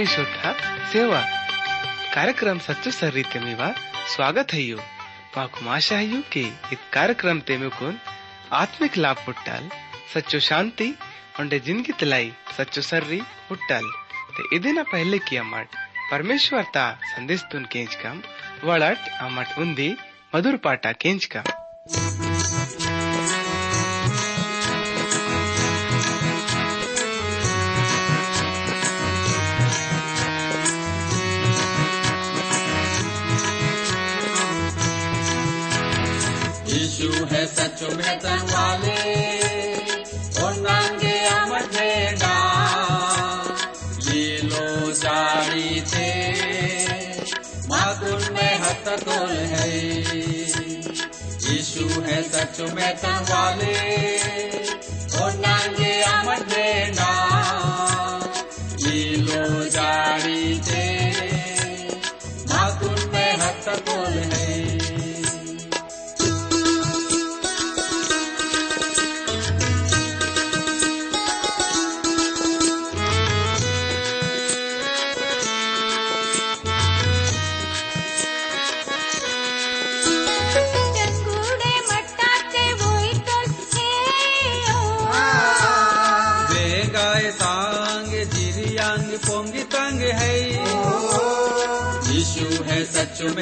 कार्यक्रम सच्चो ಸೇವಾ ಕಾರ್ಯಕ್ರಮ मेवा स्वागत है ಸ್ವಾಗತ ಅಯ್ಯೋ आशा है ಅಯ್ಯೋ के इत कार्यक्रम ते मेकुन आत्मिक लाभ पुट्टाल सच्चो शांति, उंडे ज़िंदगी तलाई, सच्चो सर्री पुट्टाल ते इदिना पहले किया मट, परमेश्वर ता संदेश तुन केंच कम वड़ट अमट उंदी मधुर पाटा केंच कम। है वाले, और नांगे अमरेडा ये लो जारी थे मातुन में है। यीशु है सच में वाले, और नांगे अमरेडा ये लो जारी थे मातुन में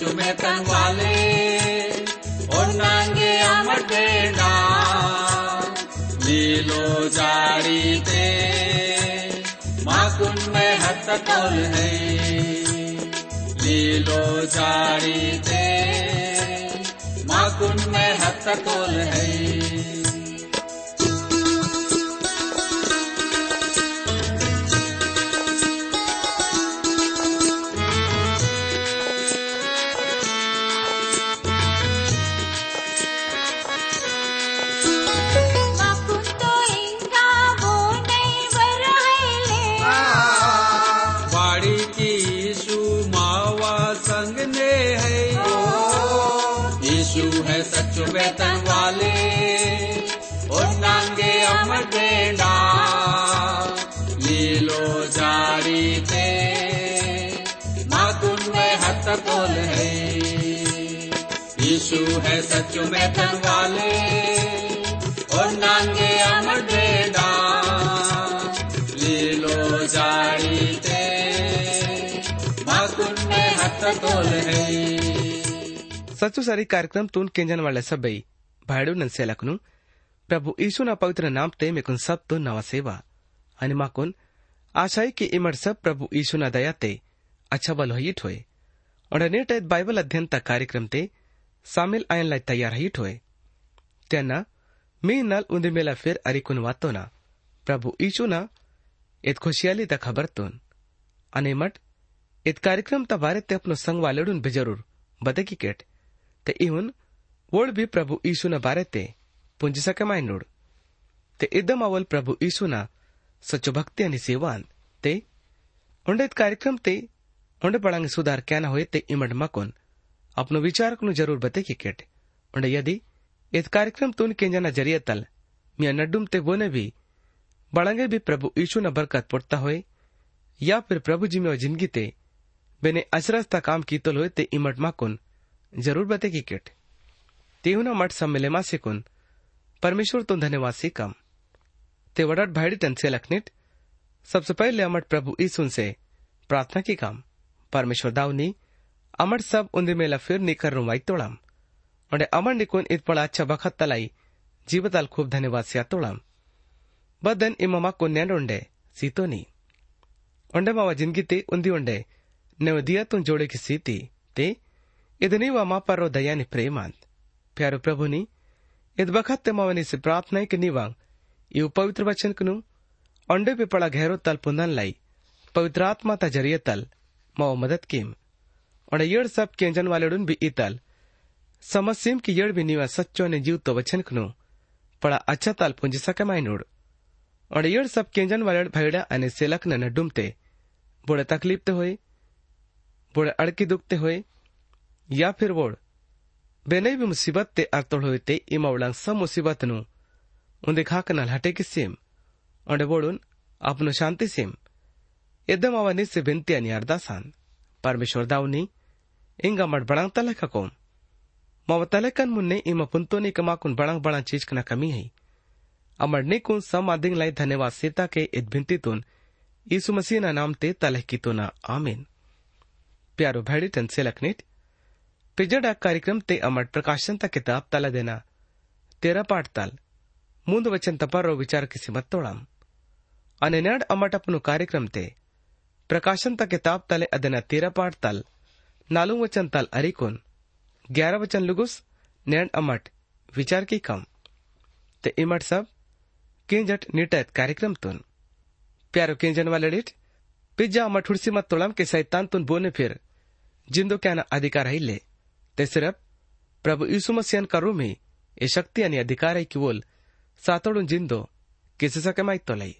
तन वाले और नांगे अमर देना लीलो जारी ते, माकुन में हत तोल है। लीलो जारी ते, माकुन में हत तोल है। सच वाले और नांगे अमर देना लीलो जारी ते माकुन में हत तोल है। सचो सारी कार्यक्रम तून केंजन वाले सबई भाडू नसेलकनु प्रभु यीशु ना पवित्र नाम ते मेकुन सब तो नवा सेवा। आणि माकुन, आशाई की इमड सब प्रभु यीशु ना दया ते अच्छा बल हिट होय और नेट आहेत बायबल अध्ययन ता कार्यक्रम ते सामील आयन लाई तयार हिट होय त्यांना मी नल उंदी मेला फिर अरिकुन वातो ना। प्रभु यीशु ना इत खुशियाली ता खबर तोन। आणि मट इत कार्यक्रम ता बारे ते अपनो संग वालेडून बिजरूर बते की केट। ते इहुन वोळ भी प्रभु यीशु ना बारे ते पुंज सके माय नोड ते इदम अवल प्रभु यीशु ना, सच्चो भक्ति आणि सेवान। ते, उंडे इत कार्यक्रम ते, उंडे पड़ांगे सुधार क्या ना होए ते इमड मकोन। अपनो विचार कनु ज़रूर बते की केट। उंडे यदि इत कार्यक्रम तुन केंजना ज़रिए तल, मिया नड्डुम ते बोने भी, बड़ंगे भी प्रभु यीशु न बरकत पुटता होए, या फिर प्रभु जी में ज़िंदगी ते बेने अचरजता काम कीतल होए ते इमट माकुन ज़रूर बते की केट तेहुना मठ सम्मेले मा सिकुन परमेश्वर तुम धन्यवाद से कम। ते वडट भाईडी टनसे लखनिट, सबसे पहले अमट प्रभु ईसुन से प्रार्थना की काम, परमेश्वर दावनी अमट सब उन्दी मेला फिर निकर रुमाई तोड़ाम। और अमर निकुन इत पड़ा अच्छा बखत तलाई जीवताल खूब धन्यवाद से तोड़ाम। बदन इममा को न्याड उंडे सीतोनी उंडे मावा ज़िंदगी ते उंदी उंडे नेव दिया तुम जोड़े की सीती, ते इदनी वा मा पर दयानी प्रेमांत प्यारो प्रभुनी इद बखत ते मावनी से प्रार्थना के निवांग इव पवित्र वचन कनु। अंडे पे पड़ा गहरो तल पुंदन लाई। पवित्र आत्मा ता ज़रिए तल। माओ मदद कीम। और येड़ सब केंजन वालेडुन भी इतल समस्यम की येड़ भी निवा सच्चो ने जीव तो वचन कनु पड़ा अच्छा तल पुंज सके माइनोड और येड़ सब केंजन वालेड भैड़ा अने सेलक न डुमते बुढ़े तकलीफ ते होए बुढ़े अड़की दुखते होए या फिर वोड़ बेनई भी मुसीबत ते अर्थोड़ होए ते इमावड़ांग सब मुसीबत नु उन्दे खाकनल हटे की सेम और बोड़ुन अपनो शांति सेम एकदम ಅವನಿ से बिनती अनि अरदासान परमेश्वर दाउनी इंगा मड बड़ांग तले का कोम माव तले कन मुन्ने इमा पुंतो ने कमा कुन बड़ांग बड़ांग चीज कना कमी है अमर ने कुन सम आदिंग लाई धन्यवाद सीता के इत भिंती तुन यीशु मसीह ना नाम ते तले की तो ना आमीन प्यारो भैडी टन से लखनेट पिजड़ा कार्यक्रम ते अमर प्रकाशन ता किताब तला देना तेरा पाठ ताल ಮುಂದು ವಚನ ತಪಾರೋ ವಿಚಾರಕ್ಕೆ ಮತ್ತೋಳಂ ಅನೆನಾಡ್ ಅಮಟಪ್ಪನು ಕಾರ್ಯಕ್ರಮ ते प्रकाशन ता किताब तले अदना तेरा पाठ तल नालू वचन तल अरिकुन ग्यारह वचन लुगुस नैंड अमट, विचार की कम। ते इमट सब, किंजट निटत कार्यक्रम तुन। प्यारो किंजन वाले डिट पिज्जा अमट हुड़सी मत तोड़म के सैतान तुन बोने फिर। जिंदो क्या ना अधिकार है ले। ते सिर्फ़ प्रभु यीशु मसीहन करू में ये शक्ति आणि अधिकार है की बोल सातोडून जिंदो, किसी सके माहित तो लई।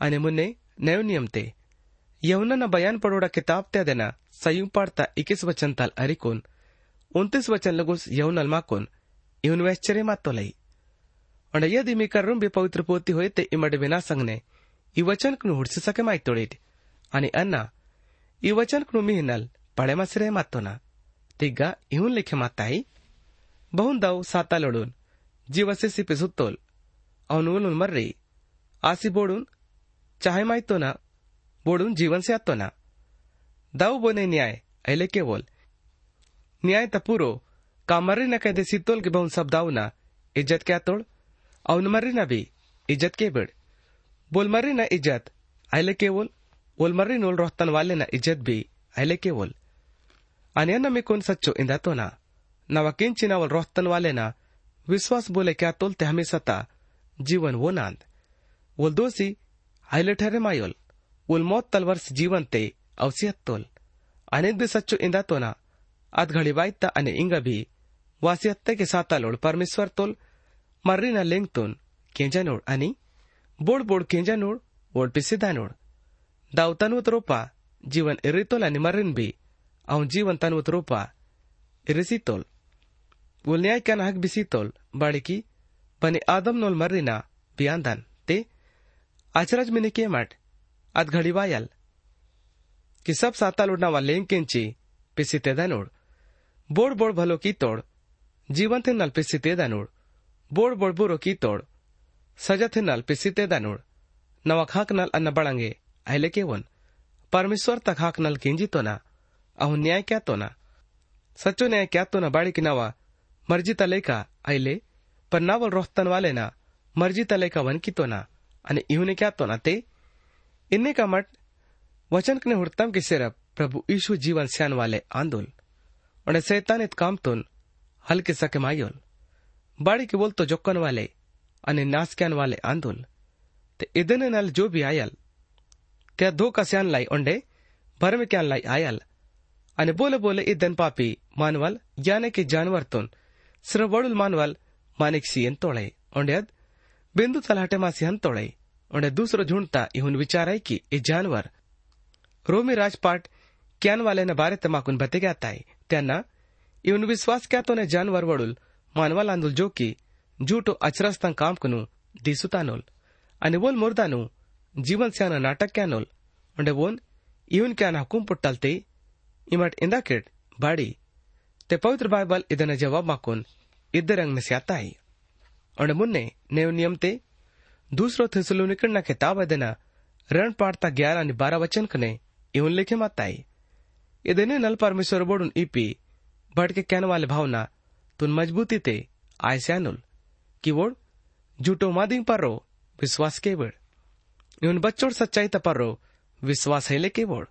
आणि मुन्ने, नयो नियम ते यमुना न बयान पड़ोड़ा किताब त्या देना सयुं पड़ता इक्कीस वचन तल अरिकोन उन्तीस वचन लगुस यमुनल माकोन इवन वैश्चर्य मात तो लई और यदि मी कर्रुम भी पवित्र पोती होय ते इमड विना संगने ಈ ವಚನಕ್ಕನು ಹುಡ್ಸಿಸಕ್ಕೆ ಮಾಯ್ತೊಳೇಟಿ आणि अण्णा ಈ ವಚನಕ್ಕನು मी हिनल पळे मसरे मातोना तिग्गा इहुन लेखे माताई बहुन दाव साता लडून जीवसे सिपे सुत्तोल ಅವನು ಮರ್ರಿ ಆಸಿ ಬೋಡುನ್ चाहे माहितो ना बोडून जीवन से दाऊ बोने न्याय के बोल न्याय त पूरो, का न कहते सितोल के बहुन सब दाऊ ना इज़्ज़त क्या तोड़? अवन मर्री ना भी, इज़्ज़त के बिड़। बोल मर्री ना इज़्ज़त के रोहतन वाले ना इज़्ज़त भी अले के बोल अन्य में कौन सच्चो इंदा तो ना? किंचिना वल रोहतन वाले ना? विश्वास बोले अवसियत तोल अनेक भी सच्चो इंदा तो ना अध घड़ी बाईता अने इंगा भी वासियत्ते के साता लोड परमेश्वर तोल मर्री ना लेंग तोन केंजा नोड आणि बोड बोड केंजा नोड ओड पिसिदा नोड दाव तनुवत रोपा जीवन इरितोल आणि मर्रीन भी अवन जीवन तनुवत रोपा इरिसितोल वोल न्याय क्या हक बिसितोल बाड़की बने आदम नोल मर्रीना बियांदन ते आचरज मिनी के मट अद ಕಿಸಬ್ ಸಾತಾಲುಡ್ ನಾವ ಲೆಂಕಿಂಚಿ ಪಿಸಿತೆದನುಡ್ ಬೋಡ್ बुरो की तोड़। सजा थे नल पिसी ಬುರೋ ಕೀತೋಡ್ नवा खाक नल अन्न ಅನ್ನ अहले के वन। परमेश्वर तक हाक नल किंजी तो ना। अहू न्याय क्या तो ना। सच्चो न्याय क्या तो ना बाड़ी की नवा। मर्ज़ी तले का अहले। पर नावल रोहतन वाले ना। मर्ज़ी तले का वन की तो ना। अने इहुने क्या तो ना ते? इन्ने का मट ವಚನಕ್ಕನೆ ಹುಡ್ತಂಗೆ ಸೇರ ಪ್ರಭು ಯೀಶು ಜೀವನ್ ಸ್ಯಾನ್ವಾಲೆ ಆಂದೋಲ್ ಒಣೆ ಸೈತಾನಿತ್ ಕಾಮ್ತೋನ್ हल्के सके मायोल। बाड़ी के बोल तो जोकन वाले अने नासक्यान वाले आंदोल ते इधन नल जो भी आयल क्या धो का सियान लाई ओंडे भरम क्यान क्या लाई आयल। अने बोले बोले इधन पापी मानवल, याने के जानवर तुन सिर्फ़ वड़ुल मानवल मानिक सीएन तोड़े। ओंडे बिंदु तलाटे मासी हन तोड़े। उन्हें दूसरो झुंडता इहुन विचार है कि ये जानवर रोमी राजपाट कॅनवाल्यानं बारे तमाकून भते घेताय त्यांना ಇವನ್ ವಿಶ್ವಾಸ ಕ್ಯಾತೋನೆ ಜಾನ್ವಾರ್ವಳುಲ್ ಮಾನವಾಲಾಂದುಲ್ ಜೋಕಿ ಜೂಟು ಅಚರಸ್ತಂ ಕಾಂಪ್ಕನು ದಿಸುತಾನೋಲ್ ಅನೆ ಓಲ್ ಮೊರ್ದಾನು ಜೀವನ್ ಸ್ಯಾನ ನಾಟಕ ಕ್ಯಾನೋಲ್ ಒಂಡೆ ಓನ್ ಇವನ್ ಕ್ಯಾನ ಹುಕುಂ ಪುಟ್ಟಲ್ತೆ ಇಮಟ್ ಇಂದಾ ಕಿಡ್ ಬಾಡಿ ತೆ ಪವಿತ್ರ ಬೈಬಲ್ ಇದನ್ನ ಜವಾಬ್ ಮಾಕೋನ್ ಇದ್ದ ರಂಗ್ನ ಸ್ಯಾತಾಯಿ ಒಂಡೆ ಮುನ್ನೆ ನೇವ್ ನಿಯಮತೆ ದೂಸರೋ ಥೆಸಲುನಿಕಣ್ಣ ಕಿತಾಬ್ ಅದನ रण पाड़ता ग्यारह बारह वचन कने इवन लिखे माताई इदने नल परमेश्वर बोडून इपी भटके कहन वाले भावना तुन मजबूती ते आयस्यानुल कि वोड झूठो मादिंग परो विश्वास केवळ ಇವನ್ ಬಚ್ಚೋಡ್ ಸಚ್ಚಾಯಿ ತಪರ್ರೋ ವಿಶ್ವಾಸ ಹೇಲೆ ಕೇವೋಡ್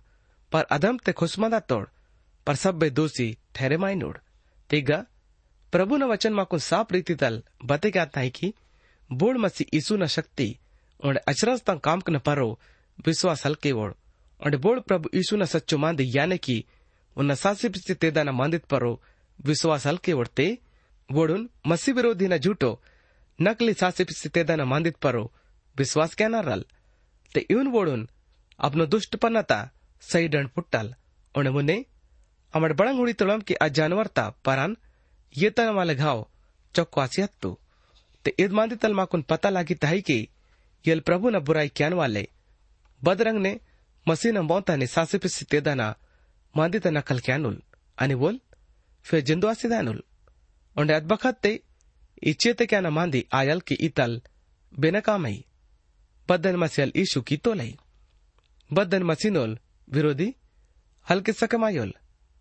ಪರ್ ಅಧಮ್ te खुशमदा तोड़ पर सब्बे दोषी ठहरे माई नोड तेगा प्रभु न वचन माकुन साफ रीति तल बते क्या ताई की बोड मसी ईसु न शक्ति और अचरज तंग काम न परो विश्वास हल केवोड पिस्ति तेदा न मांदित परो विश्वास हल केवोड ते वोडुन मसी विरोधी न झूठो, नकली सासी पिस्ति तेदा न मांदित परो विश्वास क्या न रल? ते इवन वोडुन अपनो दुष्टपन्नता सही दंड पुट्टल और मुने, अमर बड़ंग हुड़ी तोड़म की आ जानवरता परान, ये तन वाले घाव चौक्वासी हत्तु। ते ईद मांदी तल माकुन पता लागी तही की, यल प्रभु न बुराई क्यान वाले। बदरंग ने मसीह न मौता ने सासे पिसी तेदाना मांदी त नकल क्यानुल आणि बोल फिर जिंदवासी दानुल और अद बखत ते इच्छे क्या न मांदी आयल की इतल बेनकामई बदन मसियल ईशु की तोलई बदन मसीनोल विरोधी हल्के सकमायोल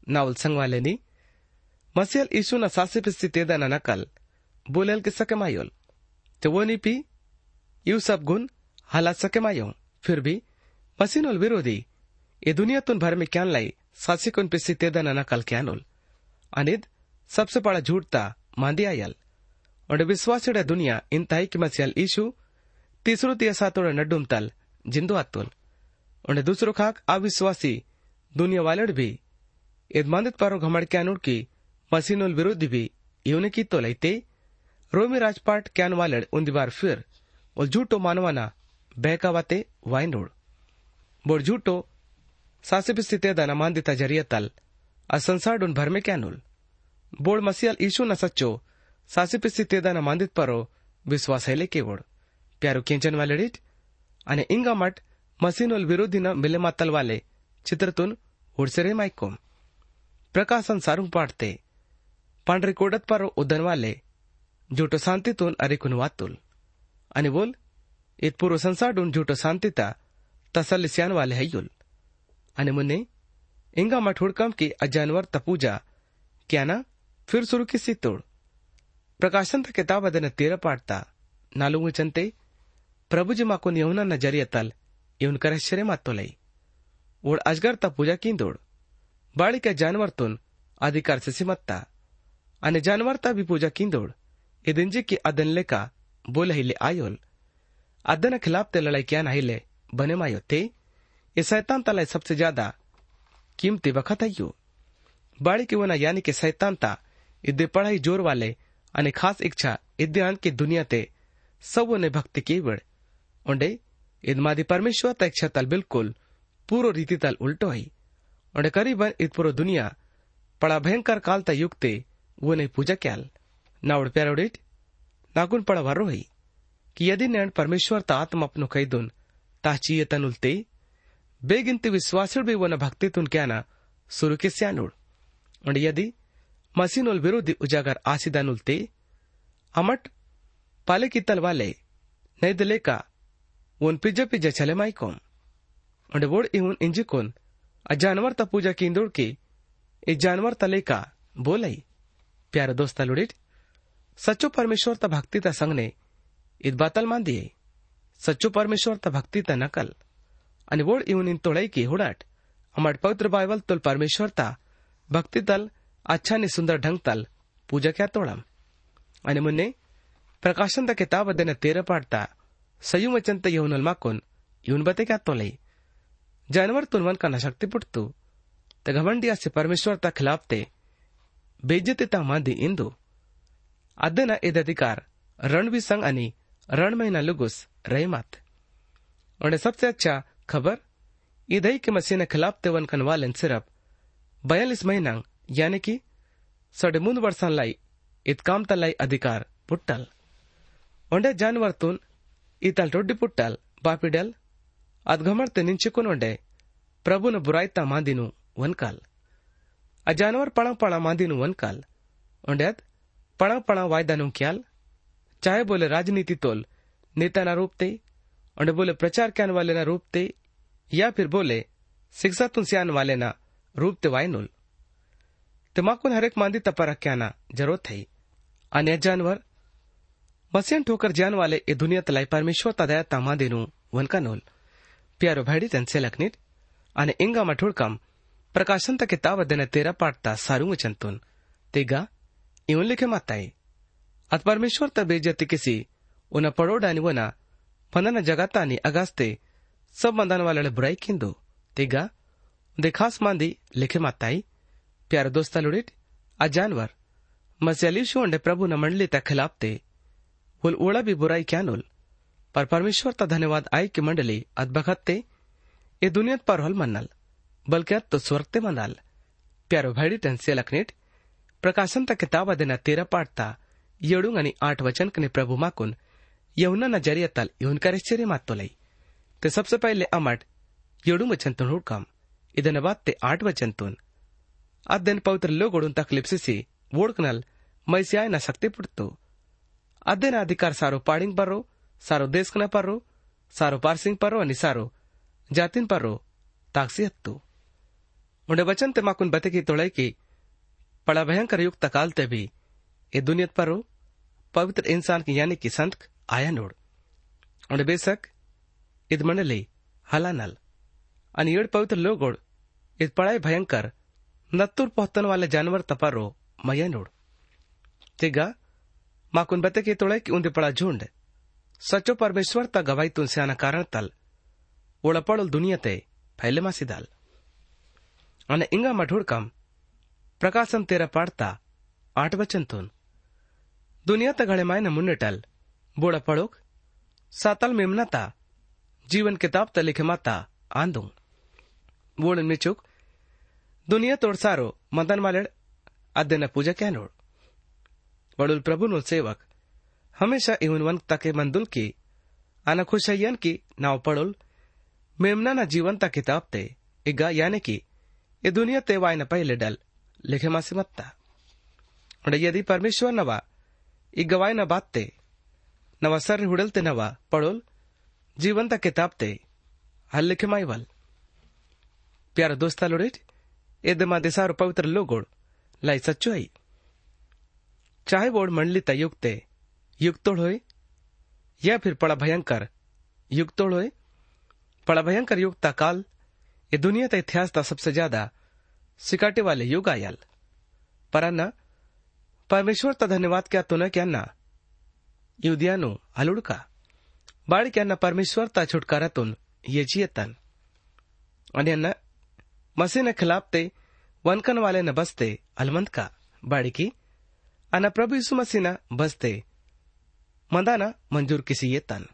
नावल संगवालेनी मसियल ईशु न सासे पिस्ती तेदा न नकल बोलेल के सकमायोल तो वो नी पी यू सब गुण हालात सकमायो फिर भी मसीनोल विरोधी ये दुनिया तुन भर में क्यान लाई सासे कुन तेदा न नकल क्यानोल अनिद सबसे बड़ा झूठता मांदी आयल और विश्वास दुनिया इन ताई की मसियल ईशु तीसरो तियसातोड़ नड्डुम तल जिंदो अतुल और दूसरो खाक अविश्वासी दुनिया वालड़ भी यदमानित पारो घमड़ क्यानुड़ की मसीनुल विरोधी भी इवने की तो लैते रोमी राजपाट क्यान वालड़ उन बार फिर और झूठो मानवाना बहकावाते वाइनोड़ बोर झूठो सासे स्थित दाना मांदिता जरिया तल आ संसार डुन भर में क्यानुल बोड़ मसीहल ईशु न सच्चो सासे स्थित दाना मांदित पारो विश्वास है केवड़ प्यारो किंचन वाले डिट અને ઇંગામટ મસીનોલ વિરોધીના મિલેમાતલ વાલે ચિત્રતુન ઉડસરે માઇકોમ પ્રકાશન સારું પાડતે પાંડરે કોડત પારો ઉદન વાલે જૂટો શાંતિતુન અરેકુન વાતુલ અને બોલ એ પૂરો સંસાડુન જૂટો શાંતિતા तसलिसियान वाले हयुल अने मुन्ने, इंगा मठुड़कम के अजानवर तपूजा क्या ना फिर शुरू की सी तोड़। प्रकाशन था किताब अदन तेरा पाटता नालू चंते, प्रभु जी माँ नियोना नज़रिया तल इवन कर आश्चर्य मत तो लई। उड़ अजगर ता पूजा की दौड़। बाड़ी का जानवर तुन अधिकार से सिमत्ता। अने जानवर ता भी पूजा की दौड़। ईदिन की अदन लेका, बोल हिले आयोल। अदन खिलाफ ते लड़ाई क्या नहीं ले बनेमायो ते, ये सैतान तलाई सबसे ज़्यादा कीमती वक्त आइयो बाड़ी के वना यानी के सैतान ता, इदे पढ़ाई ज़ोर वाले, अने खास इच्छा इदे अंत की दुनिया ते, सबो ने भक्ति के वड़ ओंडे इद मादी परमेश्वर ता इच्छा तल बिल्कुल, पूरो रीति तल उल्टो है। ओंडे करीबन इत पूरो दुनिया, पड़ा भयंकर काल ता युग ते, वो नहीं पूजा क्याल। नाउड प्यारोडिट नागुन पड़ा वर्रो है, कि यदि नैन परमेश्वर ता आत्मा अपनो कई दुन ताचिय तनुलते बेगिनती विश्वासुड़ भी वो न भक्ति तुन क्या ना सुरु के स्यानुड़ और यदि मसीनुल विरोधी उजागर आसिदानुलते अमट पाले की तल वाले नहीं दिले का उन पिज्जा पिज्जा चले माई कोम और वोड इहुन इंजिकोन आ जानवर ता पूजा की इंदोड़ की ए जानवर तले का बोलई प्यारे दोस्त लुडिट सच्चो परमेश्वर ता भक्ति ता संग ने इत बातल मान दिए सच्चो परमेश्वर त भक्ति त नकल। अनि वोड इवन इन तोळैकी हुडाट। हमार पवित्र बाइबल तुल परमेश्वर ता, भक्ति तल अच्छा नि सुंदर ढंग तल, पूजा क्या तोड़म। अनि मुन्ने, प्रकाशन ता किताब देन तेरह पाड़ता सयू वचन त यहुनल माकुन यून बते क्या तोले। जानवर तुनवन का नशक्ति पुटतु। त घमंडिया से परमेश्वर ता खिलाफ ते बेजते ता मांदी इंदु। अदना इद अधिकार, रणवी संग अनि रण में न लुगुस रहे मत उन्हें सबसे अच्छा खबर ईदई के मसीह ने खिलाफ तेवन कनवालन सिर्फ़ बयालीस महीना यानी कि साढ़े मूंद वर्षा लाई इतकाम तलाई अधिकार पुट्टल उंडे जानवर तुन इतल रोड्डी पुट्टल बापिडल अदघमर ते निंचुकुन उंडे प्रभु ने बुरायता मांदिनु वनकाल अ जानवर पड़ा पड़ा मांदिनु वनकाल उंडेत पड़ा पड़ा वायदानु क्याल चाहे बोले राजनीति तोल नेता ना रूपते, और बोले प्रचार के वाले ना रूपते, या फिर बोले शिक्षा तुन से आने वाले ना रूपते वाय नुल। तिमाकुन हरेक मांदी तपरा क्या ना ज़रूरत है अन्य जानवर मसीहन ठोकर जान वाले ए दुनिया तलाई परमेश्वर तदया तामादेनु वनका नोल। प्यारो भाडी त्यांचे लखनीत आणि इंगा मठोडकम प्रकाशन तक किताब देने तेरा पाटता सारू चंतुन। तेगा इवन लिखे माताई परमेश्वर त बेजती किसी, उन पड़ोडानी वना, फनन जगातानी अगास्ते, सब मंदान वाले बुराई किंदो। तेगा दे खास मांदी लिखे माताई, प्यार दोस्ता लुड़िट, आ जानवर मस्यालीशु अंडे प्रभु न मंडली तक खिलाफते उल ओड़ा भी बुराई क्या नुल पर परमेश्वर ता धन्यवाद आई की मंडली अद बखत्ते, ए दुनियत पर हल मन्नल, बल्कि अत तो स्वर्ग ते मनाल प्यारो भाईडी टेंसे लखनेट प्रकाशन तक किताब देना तेरा पाठता येडूंग आणि आठ वचनकने प्रभु माकून यहुना ज़रिया तल इहुनकर चेरे मात तोलई तो सबसे पहले अमट येडूंग वचन तुन हुड़कम. इधन बाद ते आठ वचन तुन. अध्यन पवित्र लोगोडून तकलीफ़ सिसी वोड़कनल मैसियाय न सकते पुटतो अध्ययन अधिकार सारो पाड़िंग पर, सारो देश कना पर, सारो पारसिंग पर रो अनि सारो जातिन पर रो ताकसी उन्हें वचन ते माकुन बते की तोड़े की पड़ा भयंकर युग तकालते भी ए दुनियत पर्रो पवित्र इंसान की यानी कि संत आया नोड। उंडे बेसक इद मंडली हलानल आणि येड पवित्र लोगोड इत पड़ाई भयंकर, नत्तूर पोहतन वाले जानवर तपारो मया नोड। तेगा माकुन बते की तोड़े कि उंदे पड़ा झुंड। सचो परमेश्वर ता गवाई तुन से आना कारण तल। ओळपळल दुनियते फैले मासिदाल અને इंगा मठुडकम प्रकाशन तेरा पाडता, आठ वचनतून दुनिया घडे मायन मुन्नेटल बोड़ा पड़ोक, सातल मेमनाता जीवन किताब त लिखे माता, आंदू। बोड़न मिचुक दुनिया तोड़ सारो, मदन मालेड अद्देन पूजा क्या नोड। बड़ुल प्रभु नो सेवक, हमेशा इवन वन तके मंदुल की, आना खुशयन की, नाव पड़ुल मेमना ना जीवन ता किताब ते, इगा यानी कि, ये दुनिया ते वाय न पहले डल, लिखे मासे मत्ता। यदि परमेश्वर नवा गवाय न बात ते नवा सर ते नवा पड़ोल जीवन ता किताब ते हल लिखे माई वल प्यारा दोस्ता लोड़ेट ए दमा दिसार पवित्र लोगोड़ लाई सच्चो आई चाहे बोड़ मंडली तयुक्ते युक्तोड़ होए या फिर पड़ा भयंकर युक्तोड़ होए पड़ा भयंकर युग का काल ये दुनिया का इतिहास का सबसे ज़्यादा सिकाटे वाले युग आयल पर अन्ना परमेश्वर धन्यवाद क्या तो न क्या ना? युदियानु, हलुड़का। बाड़ी क्या ना परमेश्वर, ता छुटकारा तुन, ये जियतन आणि अन्न मसी ने खिलाफ ते, वनकन वाले न बसते अलमंत का। बाड़ी की अना प्रभु यीशु मसीह न बसते मंदाना मंजूर किसी ये तन।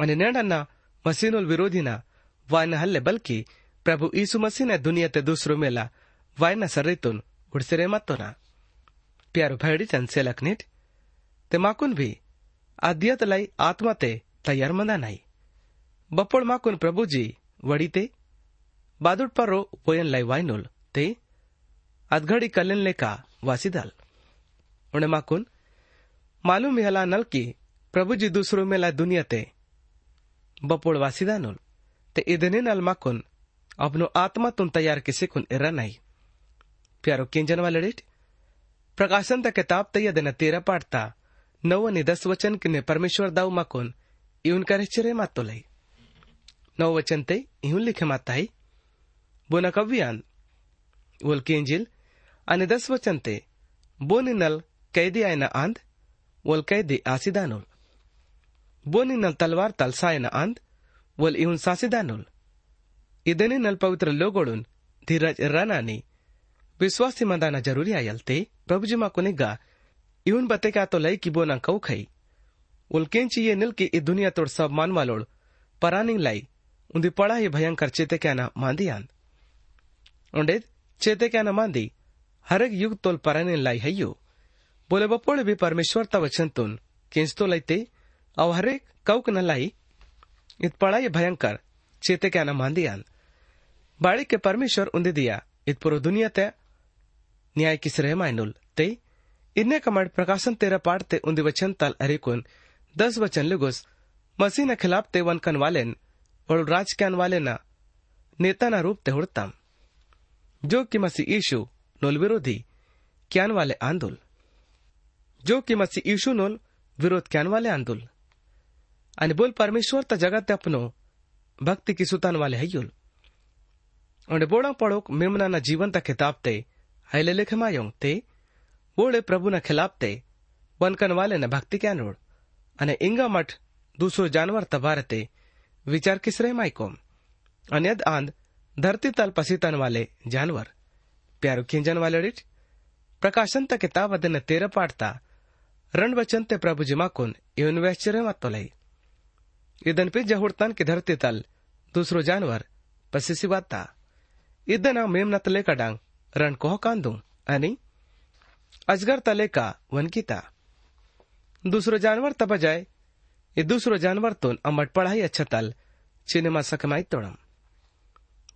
आणि नेडन्ना मसीनुल विरोधी ना वायन हल्ले, बल्कि प्रभु यीशु मसीह ने दुनिया ते दूसरो मेला वायन सर्रेतून उडसिरे मत्तो प्यारो भैडी चंसे लखनीट। ते माकुन भी आद्यत लाई आत्मा ते तैयार मंदा नाही बपोळ माकुन प्रभुजी वडी ते बादुट परो पोयन लाई वायनोल ते अदघड़ी कलन लेका वासीदाल उन्हें माकुन, मालूम यहला नल की प्रभुजी दूसरो मेला दुनिया ते बपोळ वासीदानोल ते इदने नल माकुन अपनो आत्मा तुम तैयार किसे कुन इरा नहीं प्यारो किंजन वाले डेट प्रकाशन ता किताब तैया देना तेरा पाठता नव आणि दस वचन किने परमेश्वर दाऊ माकुन इवन करेचरे मातो लई नव वचन ते इहुन लिखे माताई बोना कव्यान वोल केंजिल आणि दस वचन ते बोनी नल कैदी आयना आंद वोल कैदी आसिदानोल बोनी नल तलवार तलसायन आंद वल इहुन सासिदानोल ಇದನ್ನೇ ನಲ್ ಪವಿತ್ರ ಲೋಗೋಳುನ್ ಧೀರಜ್ ರನಾನಿ ವಿಶ್ವಾಸಿ ಮಂದಾನ ಜರೂರಿ ಆಯಲ್ತೆ ಪ್ರಭುಜಿ ಮಾ ಕುನಿಗ್ಗ ಇವನ್ ಬತೆಕ तो लई की बोना कौ खई उल्केंची ये निल की ई दुनिया तोड़ सब मान वालोड़ परानिंग लाई उन्दी पड़ा ही भयंकर चेते क्या ना मांदी आन उंडे चेते क्या ना मांदी हरेक युग तोल परानिंग लाई हयो बोले बपोड़े भी परमेश्वर ता वचन तुन किंच तो लईते अव हरेक कौक न लाई इत पड़ा ये भयंकर चेते क्या ना मांदी आन बाड़ी के परमेश्वर उन्दी दिया इत पुरो दुनिया ते न्याय किस रहे मायनुल ते इन्ने कमड प्रकाशन तेरा पाठ ते उन्दी वचन तल अरिकुन दस वचन लुगुस मसीह न खिलाफ ते वन कन वालेन और राज कैन वाले ना नेता ना रूप ते हुड़तम जो कि मसीह ईशु नोल विरोधी क्यान वाले आंदोल जो कि मसीह ईशु नोल विरोध कैन वाले आंदोल आणि बोल परमेश्वर त जगत अपनो भक्ति की सुतान वाले हयुल और बोड़ा पड़ोक मेमना ना जीवन ता खिताब ते हाइले लेखे मायोंग ते बोड़े प्रभु ना खिलाफ ते बनकन वाले ना भक्ति क्या नोड़ અને ઇંગા મઠ દૂસરો જાનવર તબારતે વિચાર કિસરે માયકોમ અન્યદ આંદ ધરતી તલ પસીતન વાલે જાનવર प्यारो खिंजन वाले रिच प्रकाशन तक किताब अदन तेरह पाठता रण वचन ते प्रभु जिमा कुन इवन वैश्चर्य मत तो लई इदन पे जहुड़तन की धरती तल दूसरो जानवर पसीसी बाता इदन मेम न तले का डांग रणकोह कांदू आणि अजगर तले का वनकिता। दुसरो जानवर तब जाय ये दुसरो जानवर तोन अमट पढ़ाई अच्छा तल, चिनेमा सकमाई तोड़म।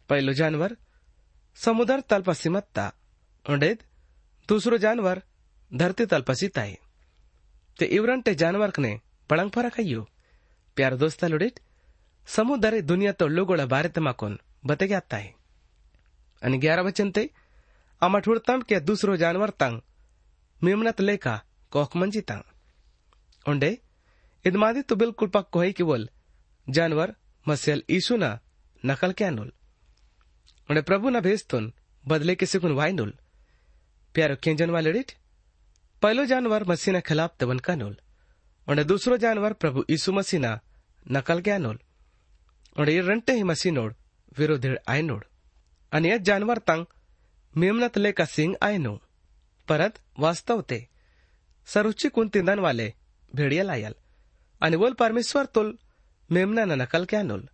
पहलो जानवर, समुद्र तलपसी मत्ता उडेद दूसरो जानवर, धरती तलपसी ताई ते इवरन ते जानवर ने पड़ंग फरक है प्यार दोस्त लुडेट समुद्र दुनिया तो लोगोला बारे तमाकोन बते गया है ग्यारह वचन ते अमठुर tam ke dusro janwar tang मेमनत लेखा कोकमंजी तंग। ओंडे, इदमादी तो बिल्कुल पक्को है कि बोल, जानवर मसल ईसु न, नकल क्या नुल। उन्हें प्रभु न भेज तुन, बदले के सिकुन वाई नुल। प्यारो के जनवा डिट? पहलो जानवर मसीह न खिलाफ तबन का नुल। उन्हें दूसरो जानवर प्रभु यीशु मसीह न, नकल क्या नुल। उन्हें ये रंटे ही मसीह नोड, विरोधी आय नोड। अन्य जानवर तंग ಮಿಮ್ನತ್ಲೆ ಕಸಿಂಗ್ ಆಯ್ನು परत वास्तव वास्तवते सरुची वाले भेडियल आयल आणि बोल, परमेश्वर तोल मेमना नकल क्या नोल?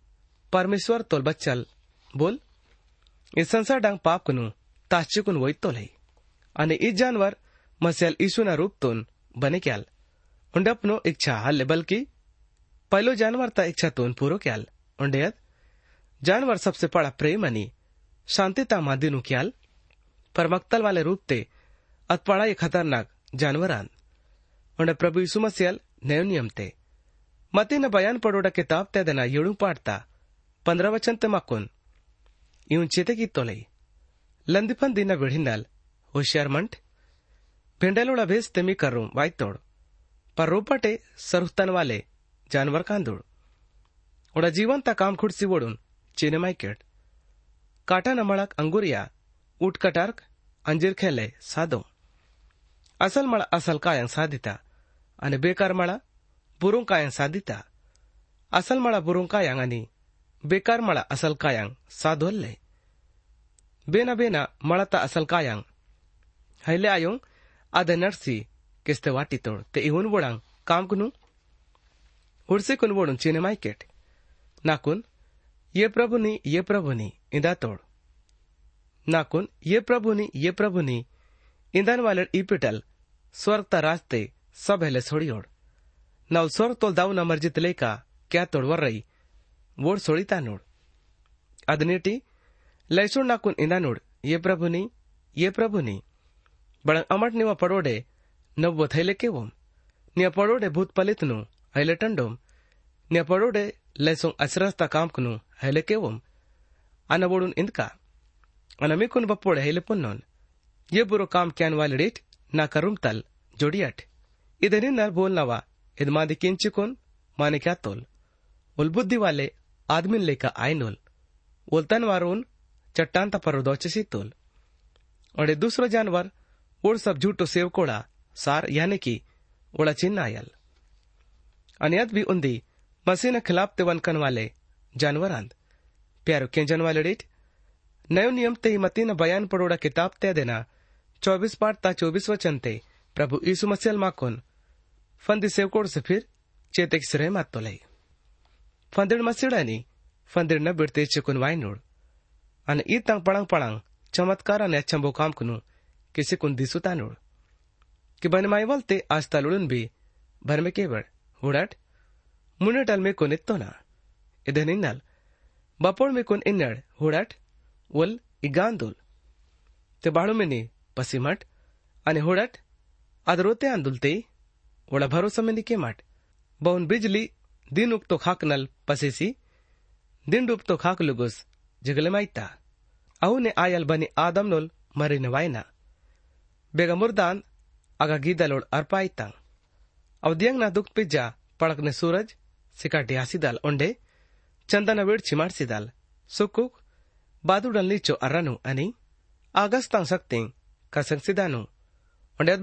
परमेश्वर तोल बच्चल। बोल इ संसार डांग पाप कुनु ताची कुन वोई तोल आणि इस जानवर मसेल न रूप तोन बने क्याल। उंडपनो इच्छा हल्ले, बल्कि पहलो जानवर ता इच्छा तोन पूरो क्याल। उंडेयत जानवर सबसे बड़ा प्रेम अनि शांति ता मादिनु क्याल। पर मक्तल वाले रूप ते अतपड़ा ये खतरनाक जानवरान। उन्हें प्रभु यीशु मसीहल नयो नियम ते। मती न बयान पडोडा किताब ते देना येळू पाडता। पंधरा वचन ते माकून। इवन चेते की तोलई लंदिफन दिना विढिनाल होशियार मंट भेंडेलोड़ा भेज ते मी करूँ वाई तोड़। पर रोपटे सरुस्तन वाले जानवर कांदूड़। उड़ा जीवन ता काम खुडसी ओढून चीने मायकेट काटा नमळक अंगुरिया ऊट कटार्क अंजीर खेले सादो। असल मळा असल कायं साधिता आणि बेकार मळा बुरुंग कायं साधिता। असल मळा बुरुंग कायं आणि बेकार मळा असल कायं साधोल्ले बेना बेना मळता असल कायं हैले आयोंग आदे नर्सी, किस्ते वाटी तोड, ते इवन वोडांग काम कुनु? उड़से कुन वोडून चीने मायकेट नाकून, ये प्रभुनी ये प्रभुनी। ये प्रभुनी ये प्रभुनी इंधन वाले इपिटल, स्वर्ग ता रास्ते सब हेले सोड़ी ओड। नाव स्वर्ग तोल दाऊ न मर्जित लेका, क्या तोड़वर रही? वोड सोड़ीता नोड। अदनेटी लैसोड नाकून इंदा नोड, ये प्रभुनी ये प्रभुनी। बड़ा अमट निवा पड़ोडे, नव्व थैले केवोम। निया पड़ोडे भूत पलितनु हैले पड़ोडे लैसोंग असरस्ता कामकनु हैले ये बुरो काम क्यान वाले डेट ना करुम तल जोडियाट इधनिन्नर बोलनवा इदमादि किंचिकुन माने क्या तोल उल बुद्धि वाले आदमिन लेका आयनोल उल्तन वारून चट्टान पर दोचसी तोल और दूसरो जानवर उड़ सब झूठो सेवकोड़ा सार यानी कि उड़ा चिन्ह आयल अनियत भी उन्दी मसीह खिलाफ ते वनकन वाले जानवर आंद प्यारो केंजन वाले डेट नयो नियम ते मती न बयान पड़ोड़ा किताब ते देना। चौबीस पाठ ता चौबीस वचन ते। प्रभु यीशु मसीह माकोन। फंदी सेवकोड़ से फिर चेते सिरे मात तो लई। फंदिड़ मसीड़ानी फंदिड़ न बिड़ते चिकुन वाई नोड़ अन ई तंग पड़ंग पड़ंग, चमत्कार ने अच्छंबो काम कुनु, किसी कुन दिसुता नोड़ कि बनमाईवल ते आज तलुड़न भी, भर में केवड़, हुड़ट? मुनेटल में कुन इत्तो ना? इधन इन्नल बपोड़ में कुन इन्नड़, हुड़ट? वल इगांदोल। ते बाळू मेने पसीमाट आणि होडाट आदरोते आंदुलते ओळा भरोसा मेने के माट बहुन बिजली दिन उगतो खाक नल पसेसी दिन डूबतो खाक लुगोस जिगले माइता अहू ने आयल बनी आदम नोल मरे नवायना बेगा मुर्दान अगा गीदा लोड अर्पाईता अवधियंग ना दुख पिज्जा पड़कने सूरज सिकाटी हासी दल चंदन वेड़ चिमार सी दल सुकुक बादुडलि चो अरनु अनि आगस्ता सकते, कसंग सिदानु। ओंडत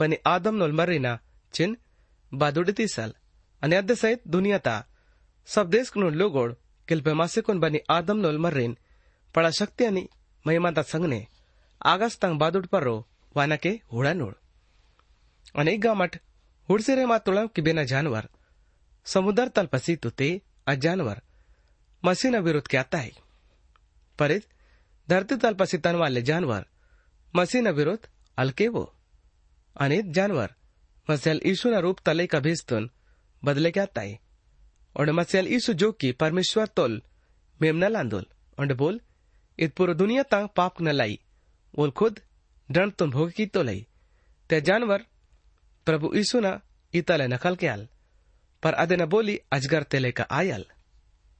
बने आदम नोल मरिना चिन बादुडती सल। अनि अद्य सहित दुनिया ता। सब देश कुन लोगोड किल्पे मासे कुन बने आदम नोल मरिन पड़ा शक्ति अनि महिमाता संगने। आगस्ता बादुड पर रो वाना के हुड़ा नोड। अनि गामट हुड़सेरे मा तुलाव कि बेना जानवर। समुद्र तल पसी तुते जानवर। मसीना विरोध क्या है હૈ પરિત ધરતી તલ પસી તનવાલે જાનવર મસીના વિરુદ્ધ અલકેવો અને જાનવર મસેલ ઈશુના રૂપ તલે का भेजतून बदले के आता है और मसेल ईसु जो की परमेश्वर तोल मेम न लांदोल और बोल इत पूरी दुनिया तंग पाप न लाई बोल खुद दंड तुम भोग की तो लाई ते जानवर प्रभु ईसु न इतले नकल के आल पर अदे न बोली अजगर तेले का आयल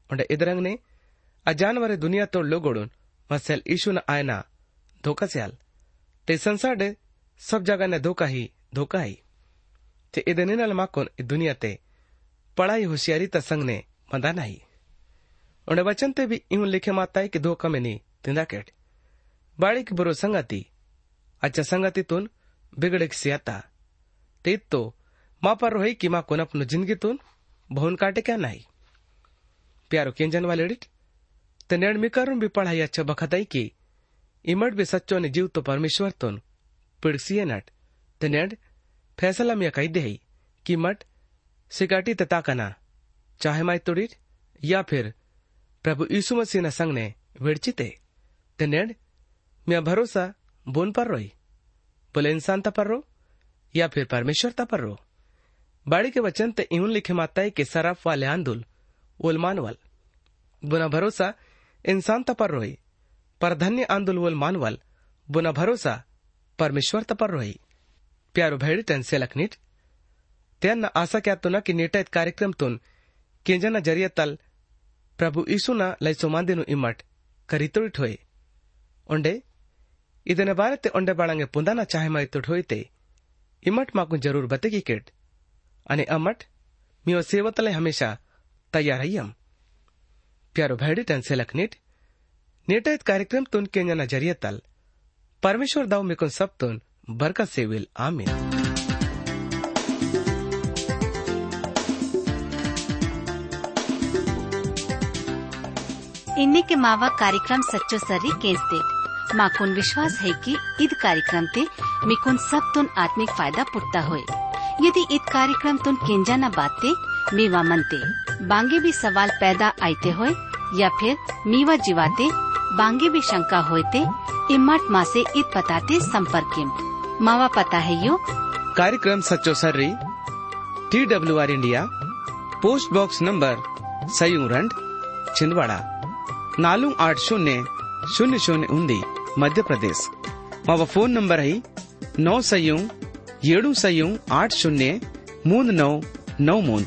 और इधरंग ने जानवर दुनिया तोड़ लोगोड़ुन मसेल ईसु न आयना धोखा से आल। ते संसार डे सब जगह ने धोखा ही धोखा ही। ते इधने नल माकोन इ दुनिया ते पढ़ाई होशियारी त संग ने मंदा नहीं उन्हें वचन ते भी यूँ लिखे माता है कि धोखा में नहीं तिंदा केट। बाड़ी की बुरो संगति अच्छा संगति तुन, बिगड़े की सियाता। ते तो माँ पर रोही कि माँ कोन अपनो ज़िंदगी तुन, बहुन काटे क्या नहीं प्यारो केंजन वाले डिट ते करूँ भी पढ़ाई अच्छा बखताई की इमट भी सच्चो ने जीव तो परमेश्वर तुन। पिड़सिए नट। ते नेड़ फैसला में कही दे कि मट सिकाटी तता कना चाहे माई तुड़ी या फिर प्रभु यीशु मसीह न संग ने विड़चिते ते नेड़ मैं भरोसा बोन पर रोई। बोले, इंसान ता पर रो या फिर परमेश्वर ता पर रो। बाड़ी के वचन ते यूँ लिखे माता है कि सराफ वाले आंदुल ओल मानवल बुना भरोसा इंसान तपर रोई, पर धन्य आंदोलन मानवल, बुना भरोसा, परमेश्वर तपर रोई। प्यारो भेड़, तन से लखनीट तेन आशा क्या तो न कि कार्यक्रम तुन केंजन ज़रिए तल प्रभु ईसु न लय सुमान दिनु इमट करी तुट होए ओंडे इधन बारे ओंडे बाड़ंगे पुंदाना चाहे मई तुट होई इमट माकुन ज़रूर बतेगी किट। अने अमट, मियो सेवतले हमेशा तैयार है हयम प्यारो भैडी टेंसे लखनीट नेटायत कार्यक्रम तुन केंजना जरियतल परमेश्वर दाव मिकुन सब तुन बरकत से विल आमीन ಇನ್ನಿಕೆ ಮಾವ ಕಾರ್ಯಕ್ರಮ ಸಚ್ಚೋ ಸರ್ರಿ ಕೇಸ್ದೆ ಮಾಕುನ್ विश्वास है कि ईद कार्यक्रम ते मिकुन सब तुन आत्मिक फायदा पुटता होए यदि ईद कार्यक्रम तुन केंजा न बाते मीवा मनते बांगे भी सवाल पैदा आते होए, या फिर मीवा जीवाते, बांगे भी शंका होते इम्मट माँ से इत बताते संपर्क मावा पता है यो? कार्यक्रम सचो सर्री T W R India, post box number सयूरंड Chhindwara, नालू आठ शून्य शून्य शून्य उन्दी, मध्य प्रदेश। मावा फ़ोन नंबर है, नौ सयू एड़ू सयू आठ शून्य, मूंद नौ नौ मूंद।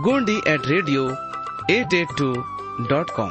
Gondi at radio eight eight two dot com